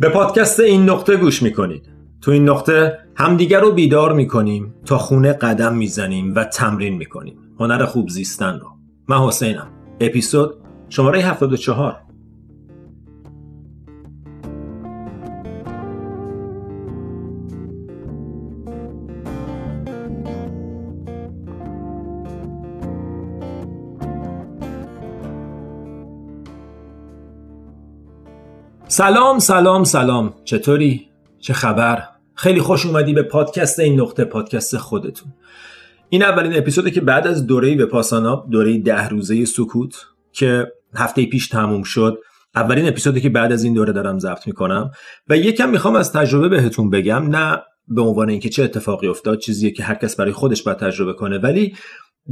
به پادکست این نقطه گوش می‌کنید. تو این نقطه همدیگر رو بیدار می‌کنیم تا خونه قدم می‌زنیم و تمرین می‌کنیم. هنر خوب زیستن رو. من حسینم. اپیزود شماره 74 سلام سلام سلام چطوری؟ چه خبر؟ خیلی خوش اومدی به پادکست این نقطه پادکست خودتون این اولین اپیزوده که بعد از دوره به پاسانا دوره ده روزه سکوت که هفته پیش تموم شد اولین اپیزودی که بعد از این دوره دارم ضبط می‌کنم و یکم می‌خوام از تجربه بهتون بگم نه به عنوان اینکه چه اتفاقی افتاد چیزیه که هر کس برای خودش باید تجربه کنه ولی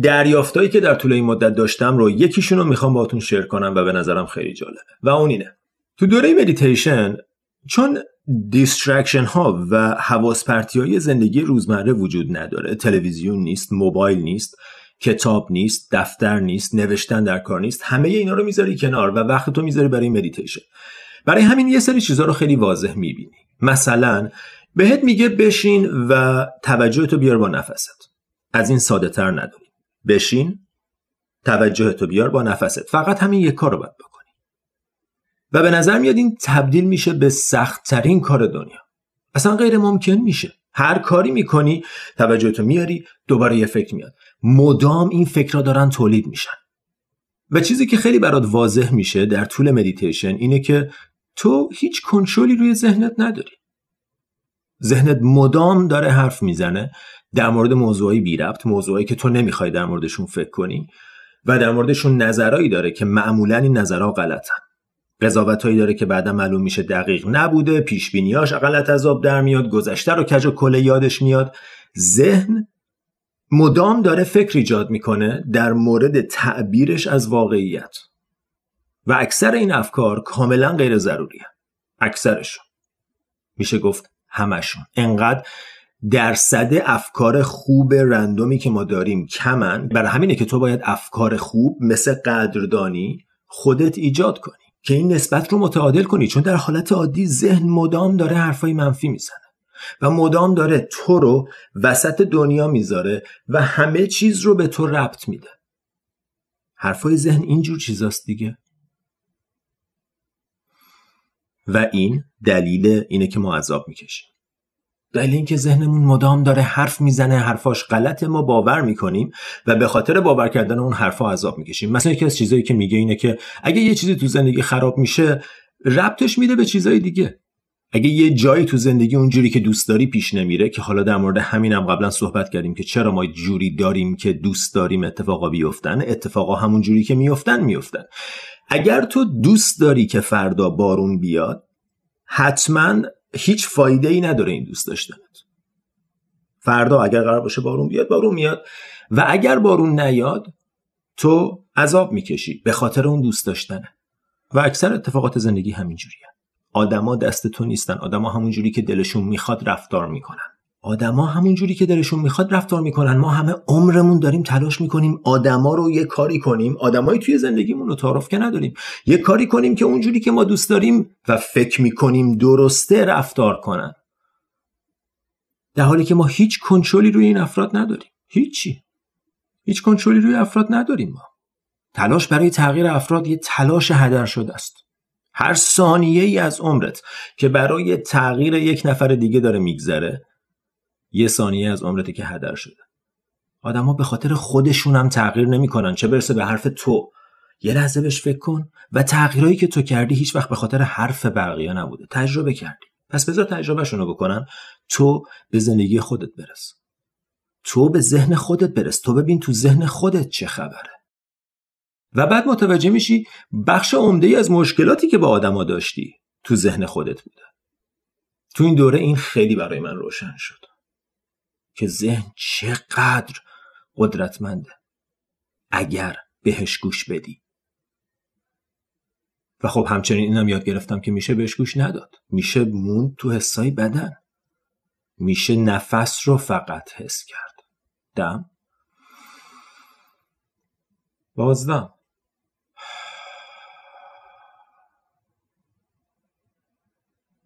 دریافتایی که در طول این مدت داشتم رو یکیشون رو می‌خوام باهاتون شیر کنم و به نظرم خیلی جالبه و اون اینه تو دوره مدیتیشن چون distraction ها و حواس پرتی های زندگی روزمره وجود نداره تلویزیون نیست موبایل نیست کتاب نیست دفتر نیست نوشتن در کار نیست همه اینا رو می‌ذاری کنار و وقت تو می‌ذاری برای مدیتیشن برای همین یه سری چیزها رو خیلی واضح می‌بینی. مثلا بهت میگه بشین و توجه تو بیار با نفست. از این ساده تر نداری. بشین توجه تو بیار با نفست. فقط همین یک کار رو باید بکن. و به نظر میاد این تبدیل میشه به سختترین کار دنیا. اصلا غیر ممکن میشه. هر کاری می‌کنی توجهتو میاری دوباره یه فکر میاد. مدام این فکرها دارن تولید میشن. و چیزی که خیلی برات واضح میشه در طول مدیتیشن اینه که تو هیچ کنترلی روی ذهنت نداری. ذهنت مدام داره حرف می‌زنه در مورد موضوعی بی ربط موضوعی که تو نمی‌خوای در موردشون فکر کنی و در موردشون نظرهایی داره که معمولا این نظرها غلطن. هایی داره که بعدا معلوم میشه دقیق نبوده پیش بینیاش از آب در میاد گذشته رو کج و کله یادش میاد. ذهن مدام داره فکر ایجاد می‌کنه در مورد تعبیرش از واقعیت. و اکثر این افکار کاملا غیر ضروریه. اکثرشون میشه گفت همشون انقدر درصد افکار خوب رندومی که ما داریم کمن. برای همینه که تو باید افکار خوب مثل قدردانی خودت ایجاد کنی. که این نسبت رو متعادل کنی چون در حالت عادی ذهن مدام داره حرفای منفی می‌زنه. و مدام داره تو رو وسط دنیا می‌ذاره و همه چیز رو به تو ربط میده. حرفای ذهن اینجور چیزاست دیگه. و این دلیل اینه که ما عذاب می‌کشیم. دلیل اینکه ذهنمون مدام داره حرف می‌زنه حرفاش غلط ما باور می‌کنیم و به خاطر باور کردن اون حرفا عذاب می‌کشیم. مثلا یکی از چیزایی که میگه اینه که اگه یه چیزی تو زندگی خراب میشه ربطش میده به چیزای دیگه. اگه یه جایی تو زندگی اونجوری که دوست داری پیش نمیره که حالا در مورد همینم هم قبلا صحبت کردیم که چرا ما جوری داریم که دوست داریم اتفاقا بیفتن اتفاقا همون جوری که میفتن میفتن اگر تو دوست داری که فردا بارون بیاد حتما هیچ فایده ای نداره این دوست داشتنت. فردا اگر قرار باشه بارون بیاد بارون میاد. و اگر بارون نیاد تو عذاب می‌کشی به خاطر اون دوست داشتنه. و اکثر اتفاقات زندگی همینجوریه. آدما دست تو نیستن. آدما همونجوری که دلشون می‌خواد رفتار می‌کنن. آدما همون جوری که دلشون می‌خواد رفتار می‌کنن. ما همه عمرمون داریم تلاش می‌کنیم آدما رو یه کاری کنیم. آدمایی توی زندگیمون رو تعارف که نداریم. یه کاری کنیم که اونجوری که ما دوست داریم و فکر می‌کنیم درسته رفتار کنن. در حالی که ما هیچ کنترلی روی این افراد نداریم. هیچی. هیچ کنترلی روی افراد نداریم ما. تلاش برای تغییر افراد یه تلاش هدر شده است. هر ثانیه ای از عمرت که برای تغییر یک نفر دیگه داره میگذره یه ثانیه از عمرته که هدر شده. آدما به خاطر خودشون هم تغییر نمی‌کنن. چه برسه به حرف تو. یه لحظه بهش فکر کن و تغییرایی که تو کردی هیچ وقت به خاطر حرف بقیه نبوده. تجربه کردی. پس بذار تجربهشون رو بکنن تو به زندگی خودت برس. تو به ذهن خودت برس. تو ببین تو ذهن خودت چه خبره. و بعد متوجه میشی بخش عمده ای از مشکلاتی که با آدما داشتی تو ذهن خودت بوده. تو این دوره این خیلی برای من روشن شد. که ذهن چقدر قدرتمنده. اگر بهش گوش بدی. و خب همچنین اینم یاد گرفتم که میشه بهش گوش نداد. میشه مون تو حسای بدن. میشه نفس رو فقط حس کرد. دم. بازدم.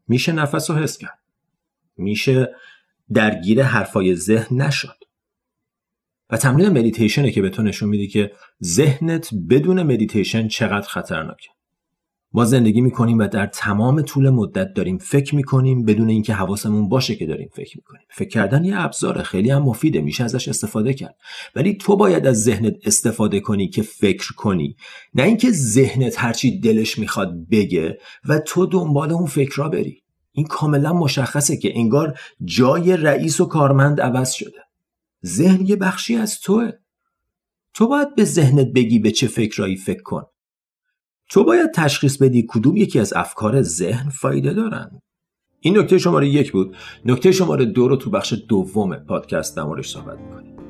میشه نفس رو حس کرد. میشه درگیر حرفای ذهن نشد. و تمرین مدیتیشنه که به تو نشون میده که ذهنت بدون مدیتیشن چقدر خطرناکه. ما زندگی می‌کنیم و در تمام طول مدت داریم فکر می‌کنیم بدون اینکه حواسمون باشه که داریم فکر می‌کنیم. فکر کردن یه ابزاره خیلی هم مفیده میشه ازش استفاده کرد. ولی تو باید از ذهنت استفاده کنی که فکر کنی. نه اینکه ذهنت هرچی دلش می‌خواد بگه و تو دنبال اون فکرها بری. این کاملا مشخصه که انگار جای رئیس و کارمند عوض شده. ذهن یه بخشی از توه. تو باید به ذهنت بگی به چه فکرایی فکر کن. تو باید تشخیص بدی کدوم یکی از افکار ذهن فایده دارن. این نکته شماره یک بود. نکته شماره دو رو تو بخش دوم پادکست در صحبت می‌کنیم.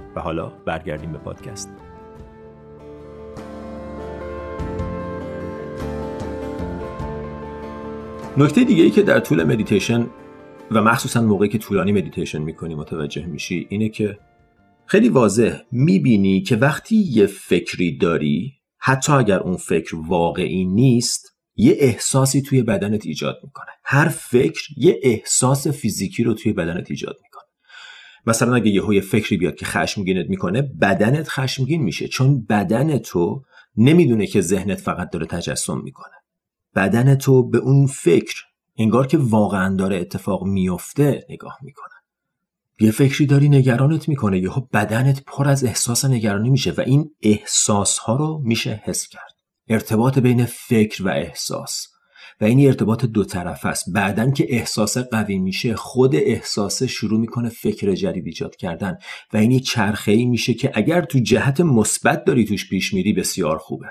و حالا برگردیم به پادکست. نکته دیگه ای که در طول مدیتیشن و مخصوصا موقعی که طولانی مدیتیشن می‌کنی متوجه میشی اینه که خیلی واضح می‌بینی که وقتی یه فکری داری حتی اگر اون فکر واقعی نیست یه احساسی توی بدنت ایجاد می‌کنه هر فکر یه احساس فیزیکی رو توی بدنت ایجاد می‌کنه مثلا اگه یه فکری بیاد که خشمگینت می‌کنه بدنت خشمگین میشه. چون بدن تو نمی‌دونه که ذهنت فقط داره تجسم می‌کنه. بدن تو به اون فکر انگار که واقعا داره اتفاق میفته نگاه می‌کنه. یه فکری داری نگرانت می‌کنه یهو بدنت پر از احساس نگرانی میشه و این احساس ها رو میشه حس کرد. ارتباط بین فکر و احساس. و این ارتباط دو طرف است. بعدا که احساس قوی میشه خود احساس شروع می‌کنه فکر جدید ایجاد کردن. و این چرخه ای میشه که اگر تو جهت مثبت داری توش پیش میری بسیار خوبه.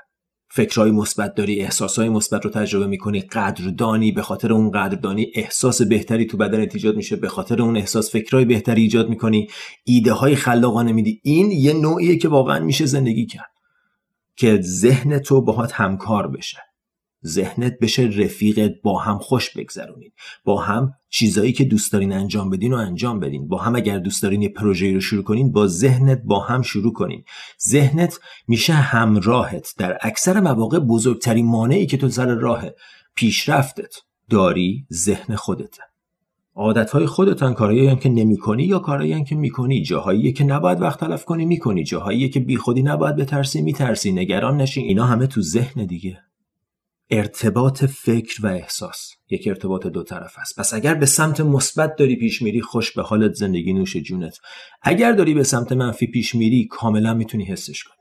فکرهای مثبت داری احساسهای مثبت رو تجربه می‌کنی قدردانی به خاطر اون قدردانی احساس بهتری تو بدنت ایجاد میشه به خاطر اون احساس فکرهای بهتری ایجاد می‌کنی. ایده های خلاقانه میدی. این یه نوعیه که واقعا میشه زندگی کرد. که ذهن تو باهات همکار بشه. ذهنت بشه رفیقت با هم خوش بگذرونید. با هم چیزایی که دوست دارین انجام بدین و انجام بدین. با هم اگر دوست دارین یه پروژه رو شروع کنین با ذهنت با هم شروع کنین. ذهنت میشه همراهت. در اکثر مواقع بزرگترین مانعی که تو سر راه پیشرفتت داری ذهن خودته. عادتهای خودتان کارهایی هم که نمی‌کنی یا کارهایی هم که می‌کنی. جاهایی که نباید وقت تلف کنی می‌کنی. جاهایی که بیخودی نباید بترسی میترسی. نگران نشین. اینا همه تو ذهن دیگه. ارتباط فکر و احساس. یک ارتباط دو طرف است. پس اگر به سمت مثبت داری پیش میری خوش به حالت زندگی نوش جونت. اگر داری به سمت منفی پیش میری کاملا می‌تونی حسش کنی.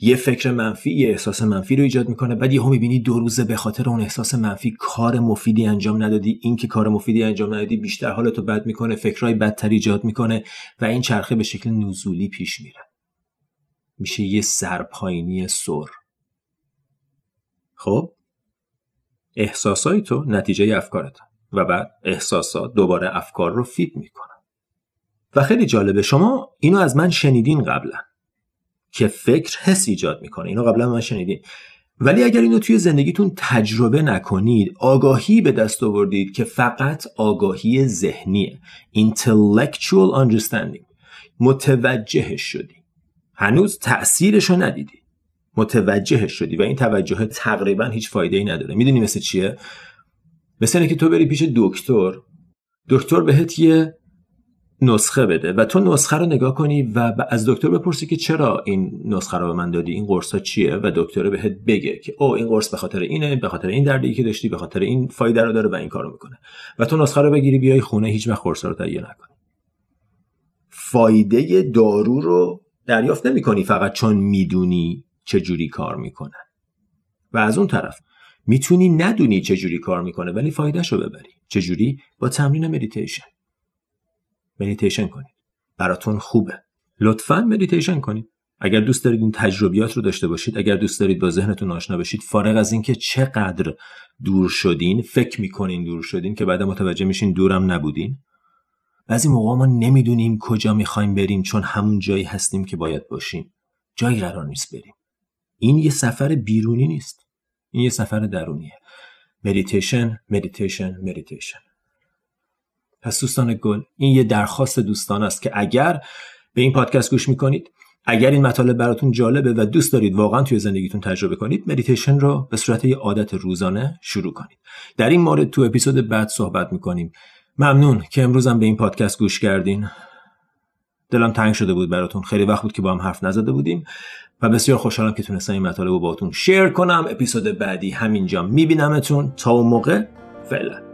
یه فکر منفی یه احساس منفی رو ایجاد می‌کنه بعد یهو می‌بینی دو روزه به خاطر اون احساس منفی کار مفیدی انجام ندادی. این که کار مفیدی انجام ندادی بیشتر حالتو بد می‌کنه فکرهای بدتر ایجاد می‌کنه و این چرخه به شکل نزولی پیش میره. میشه یه سرپاینی سر. خب؟ احساسای تو نتیجه افکارت و بعد احساسات دوباره افکار رو فید می‌کنن. و خیلی جالبه شما اینو از من شنیدین قبلا که فکر حس ایجاد می‌کنه. اینو قبلا من شنیدین. ولی اگر اینو توی زندگیتون تجربه نکنید آگاهی به دست آوردید که فقط آگاهی ذهنیه. Intellectual understanding. متوجهش شدی. هنوز تأثیرش ندیدی. متوجه شدی و این توجه تقریبا هیچ فایده ای نداره. می‌دونی مثل چیه؟ مثل که تو بری پیش دکتر دکتر بهت یه نسخه بده و تو نسخه رو نگاه کنی و از دکتر بپرسی که چرا این نسخه رو به من دادی این قرص ها چیه؟ و دکتر بهت بگه که او این قرص به خاطر اینه به خاطر این دردی که داشتی به خاطر این فایده رو داره و این کارو می‌کنه. و تو نسخه رو بگیری بیای خونه هیچ وقت قرص رو تهیه نکنی. فایده دارو رو دریافت نمی‌کنی فقط چون می‌دونی چجوری کار می‌کنه و از اون طرف می‌تونی ندونی چجوری کار می‌کنه ولی فایدهش رو ببری. چجوری؟ با تمرین مدیتیشن. مدیتیشن کنید. براتون خوبه. لطفا مدیتیشن کنید. اگر دوست دارید این تجربیات رو داشته باشید اگر دوست دارید با ذهنتون آشنا بشید فارغ از اینکه چقدر دور شدین فکر می‌کنین دور شدین که بعد متوجه میشین دورم نبودین. بعضی موقع ما نمی‌دونیم کجا می‌خوایم بریم چون همون جایی هستیم که باید باشیم. جایی قرار نیست بریم. این یه سفر بیرونی نیست. این یه سفر درونیه. مدیتیشن مدیتیشن مدیتیشن پس دوستان گل این یه درخواست دوستانه است که اگر به این پادکست گوش می‌کنید اگر این مطالب براتون جالبه و دوست دارید واقعا توی زندگیتون تجربه کنید مدیتیشن رو به صورت یه عادت روزانه شروع کنید. در این مورد تو اپیزود بعد صحبت می‌کنیم. ممنون که امروزم به این پادکست گوش کردین. دلم تنگ شده بود براتون. خیلی وقت بود که با هم حرف نزده بودیم و بسیار خوشحالم که تونستم این مطالب رو باهاتون شیر کنم. اپیزود بعدی همینجا میبینمتون. تا اون موقع فعلا.